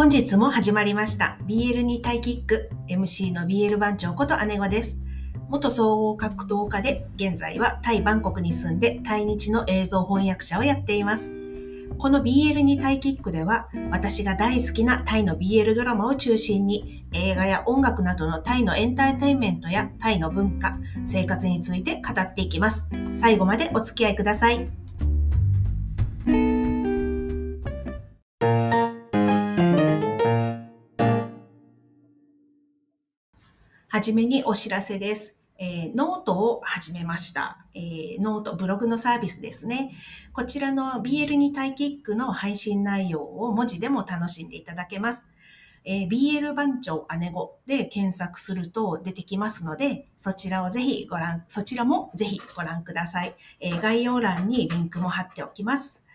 本日も始まりました BL にタイキック MC の BL 番長こと姉子です。元総合格闘家で現在はタイバンコクに住んで対日の映像翻訳者をやっています。この BL にタイキックでは私が大好きなタイの BL ドラマを中心に映画や音楽などのタイのエンターテインメントやタイの文化、生活について語っていきます。最後までお付き合いください。はじめにお知らせです。えー、ノートを始めました、えー、ノート、ブログのサービスですね。こちらの BL にタイキックの配信内容を文字でも楽しんでいただけます。えー、BL 番長姉子で検索すると出てきますので、そちらをぜひご覧、そちらもぜひご覧ください。えー、概要欄にリンクも貼っておきます。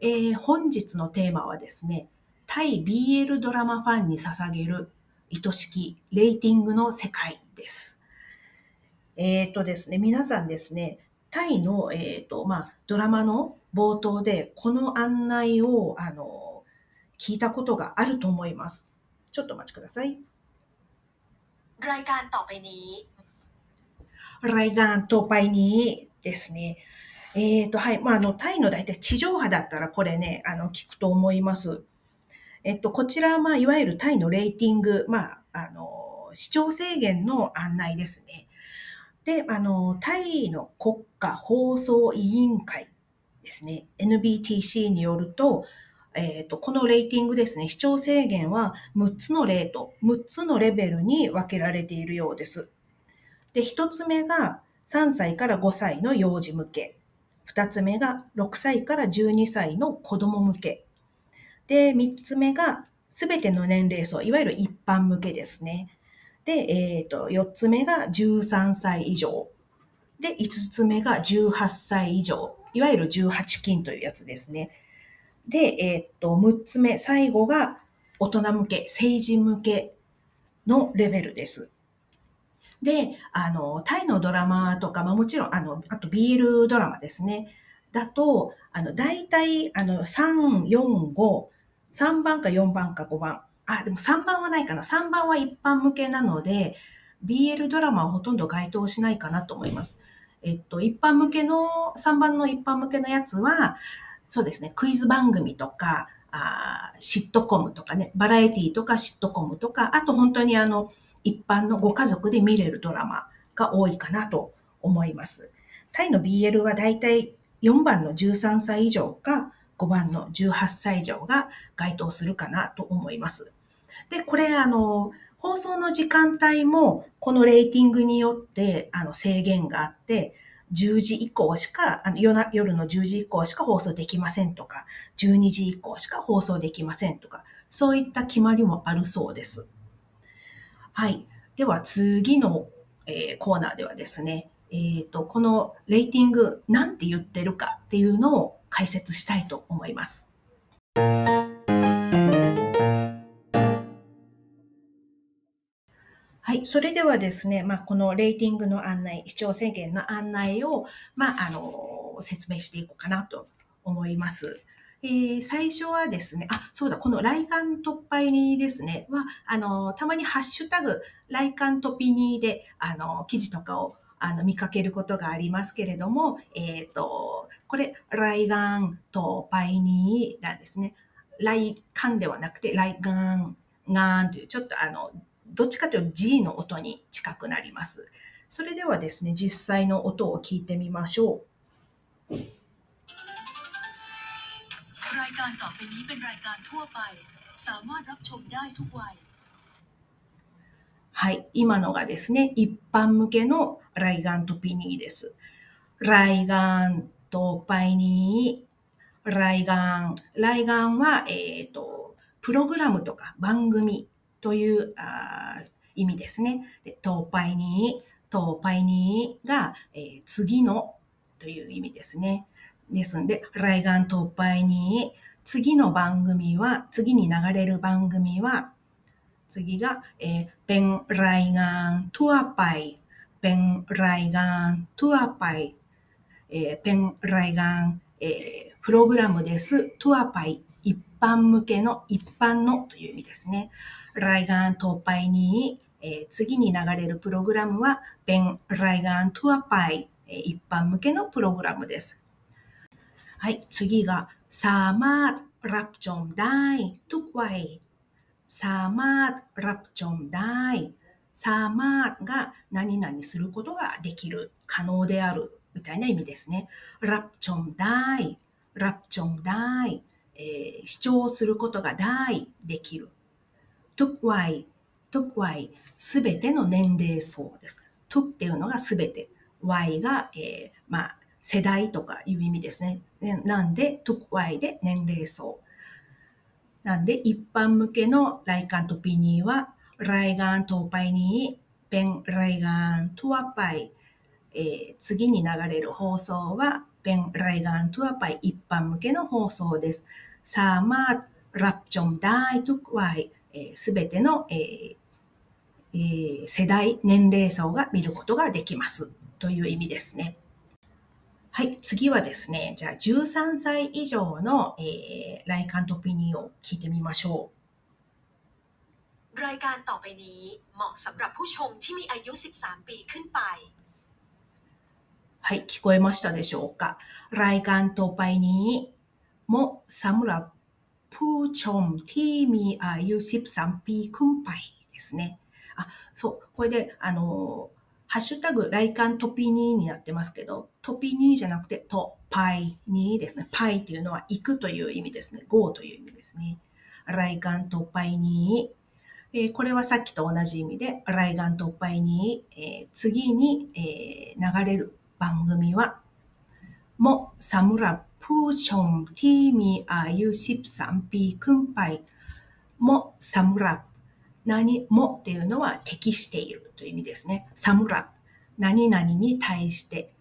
えー、本日のテーマはですね、対 BL ドラマファンに捧げる愛しきレーティングの世界です。えっ、ー、とですね、皆さんですね、タイの、えっ、ー、と、まあ、ドラマの冒頭でこの案内を、あの、聞いたことがあると思います。ちょっとお待ちください。รายการต่อไปนี้รายการต่อไปนี้ですね。えっ、ー、と、はい。まあ、あの、タイの大体地上波だったらこれね、あの、聞くと思います。 えっと、こちらは、まあ、いわゆるタイのレーティング、まあ、あの、視聴制限の案内ですね。で、あの、タイの国家放送委員会ですね、NBTC によると、えっ、ー、と、このレーティングですね、視聴制限は6つのレート、6つのレベルに分けられているようです。で、1つ目が3歳から5歳の幼児向け。2つ目が6歳から12歳の子供向け。で、三つ目が、すべての年齢層、いわゆる一般向けですね。で、えっ、ー、と、四つ目が13歳以上。で、五つ目が18歳以上。いわゆる18金というやつですね。で、えっ、ー、と、六つ目、最後が大人向け、成人向けのレベルです。で、あの、タイのドラマとか、まあもちろん、あの、あと BL ドラマですね。だと、あの、大体、あの、3、4、5、3番か4番か5番。あ、でも3番はないかな。3番は一般向けなので、BL ドラマはほとんど該当しないかなと思います。えっと、一般向けの、3番の一般向けのやつは、そうですね、クイズ番組とか、あシットコムとかね、バラエティとかシットコムとか、あと本当にあの、一般のご家族で見れるドラマが多いかなと思います。タイの BL はだいたい4番の13歳以上か、5番の18歳以上が該当するかなと思います。で、これあの、放送の時間帯もこのレーティングによってあの制限があって、10時以降しか、あの夜夜の10時以降しか放送できませんとか、12時以降しか放送できませんとか、そういった決まりもあるそうです。はい。では次の、えー、コーナーではですね、えっ、ー、と、このレーティングなんて言ってるかっていうのを解説したいと思います。はい。それではですね、まあ、このレーティングの案内、視聴制限の案内を、まあ、あの、説明していこうかなと思います。えー、最初はですね、あ、そうだ、この来館突破にですね、は、あの、たまにハッシュタグ、来館突破にで、あの、記事とかをあの見かけることがありますけれども、えっ、ー、と、これ、来眼とパイニーなんですね。来眼ではなくて、来眼、ガンという、ちょっとあの、どっちかというと G の音に近くなります。それではですね、実際の音を聞いてみましょう。รายการต่อไปนี้เป็นรายการทั่วไปสามารถรับชมได้ทุกวัย はい。今のがですね、一般向けのライガントピニーです。ライガントパイニー、ライガン。ライガンは、えっ、ー、と、プログラムとか番組というあ意味ですね。でトパイニー、トパイニーが、えー、次のという意味ですね。ですんで、ライガントパイニー、次の番組は、次に流れる番組は、次が、えー、เป็นรายงานทั่วไปเป็นรายงานทั่วไปえー、เป็นรายงาน、えー、プログラムです。ทั่วไป一般 般向けの、一般のという意味ですね。ライガントパイに、えー、次に流れるプログラムは、ベンライガントアパイ、えー、一般向けのプログラムです。はい、次が、サーマーรับชมได้ทุกวัย สามารถรับชมได้สามารถが何々することができる、可能であるみたいな意味ですね。รับชมได้รับชมได้、えー、視聴することがได้できる。ทุกวัยทุกวัยすべての年齢層です。ทุっていうのがすべて。Y が、えー、まあ、世代とかいう意味ですね。なんで、特 Y で年齢層。 なんで、一般向けのライカントピニーは、ライガントパイニー、ペンライガントアパイ、えー、次に流れる放送は、ペンライガントアパイ一般向けの放送です。さあまあ、ラプチョンダイトクワイ、すべての、えーえー、世代、年齢層が見ることができますという意味ですね。はい、次はですね、じゃあ13歳以上の、えー、ライカントピニーを聞いてみましょう。รายการต่อไปนี้เหมาะสำหรับผู้ชมที่มีอายุ13ปีขึ้นไปはい、聞こえましたでしょうかรายการต่อไปนี้เหมาะสำหรับผู้ชมที่มีอายุ13ปีขึ้นไปですね。あ、そう、これで、あのー ハッシュタグ、ライカントピニーになってますけど、トピニーじゃなくて、ト、パイニーですね。パイっていうのは行くという意味ですね。ゴーという意味ですね。ライガントパイニー。えー、これはさっきと同じ意味で、ライガントパイニー。えー、次に、えー、流れる番組は、もサムラプーションティーミーアユ13ปีขึ้นไปもサムラ 何 เหมาะ っていうのは適しているという意味ですね。สำหรับ、何々に対して。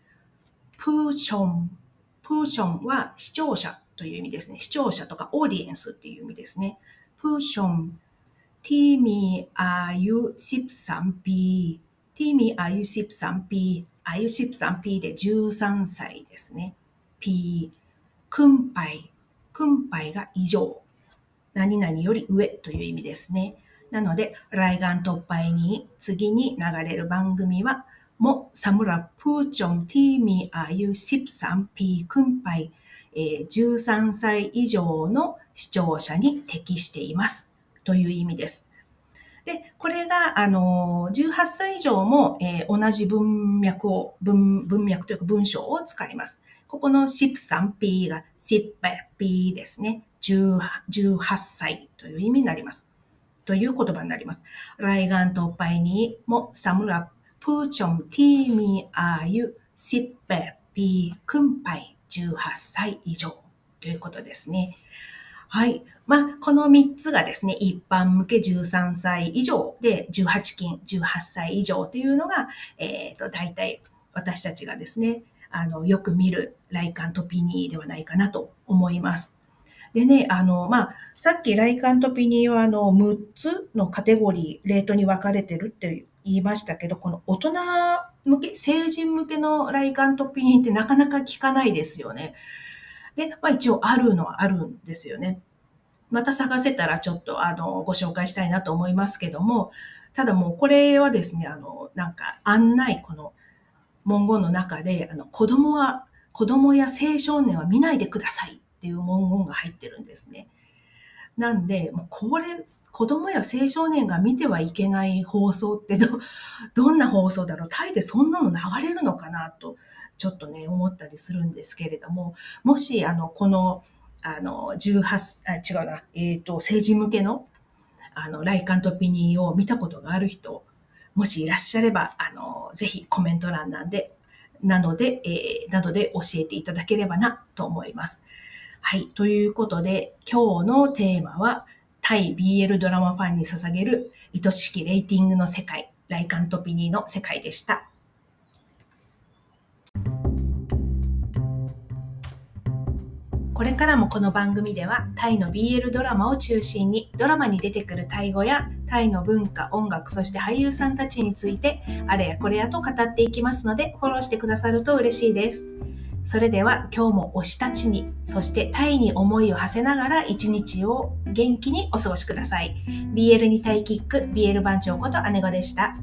ผู้ชม、ผู้ชม は視聴者という意味ですね。視聴者とかオーディエンスっていう意味ですね。ผู้ชม、ที่มีอายุสิบสามปี。ที่มีอายุสิบสามปี。อายุสิบสามปี で13歳ですね。ปี、クンパイ、クンパイが以上。何々より上という意味ですね。なので、来岸突破に次に流れる番組は、もサムラプーチョンティーミーアユ13 p クンパイ、え13歳以上の視聴者に適しています。という意味です。で、これが、あの、18歳以上も、えー、同じ文脈を、文、文脈というか文章を使います。ここの 13p が 18p ですね。18歳という意味になります。という言葉になります。รายการต่อไปนี้เหมาะสำหรับผู้ชมที่มีอายุ18ปีขึ้นไป18歳以上ということですね。はい。まあ、この3つがですね、一般向け13歳以上で18金18歳以上というのが、えっ、ー、と、大体私たちがですね、あの、よく見るライカントピニーではないかなと思います。 でね、あの、まあ、さっきライカントピニーはあの、6つのカテゴリー、レートに分かれてるって言いましたけど、この大人向け、成人向けのライカントピニーってなかなか聞かないですよね。で、まあ一応あるのはあるんですよね。また探せたらちょっとあの、ご紹介したいなと思いますけども、ただもうこれはですね、あの、なんか案内、この文言の中で、あの、子供は、子供や青少年は見ないでくださいっていう文言が入ってるんですね。なんで、もうこれ、子供や青少年が見てはいけない放送ってど、どんな放送だろうタイでそんなの流れるのかなと、ちょっとね、思ったりするんですけれども、もし、あの、この、あの、18、あ違うな、えっ、ー、と、成人向けの、あの、ライカントピニーを見たことがある人、もしいらっしゃれば、あの、ぜひコメント欄なんで、なので、えー、などで教えていただければなと思います。はい。ということで、今日のテーマは、対 BL ドラマファンに捧げる愛しきレーティングの世界、ライカントピニーの世界でした。これからもこの番組ではタイの BL ドラマを中心にドラマに出てくるタイ語やタイの文化、音楽、そして俳優さんたちについてあれやこれやと語っていきますのでフォローしてくださると嬉しいです。それでは今日も推したちに、そしてタイに思いを馳せながら一日を元気にお過ごしください。BL にタイキック、BL 番長こと姉子でした。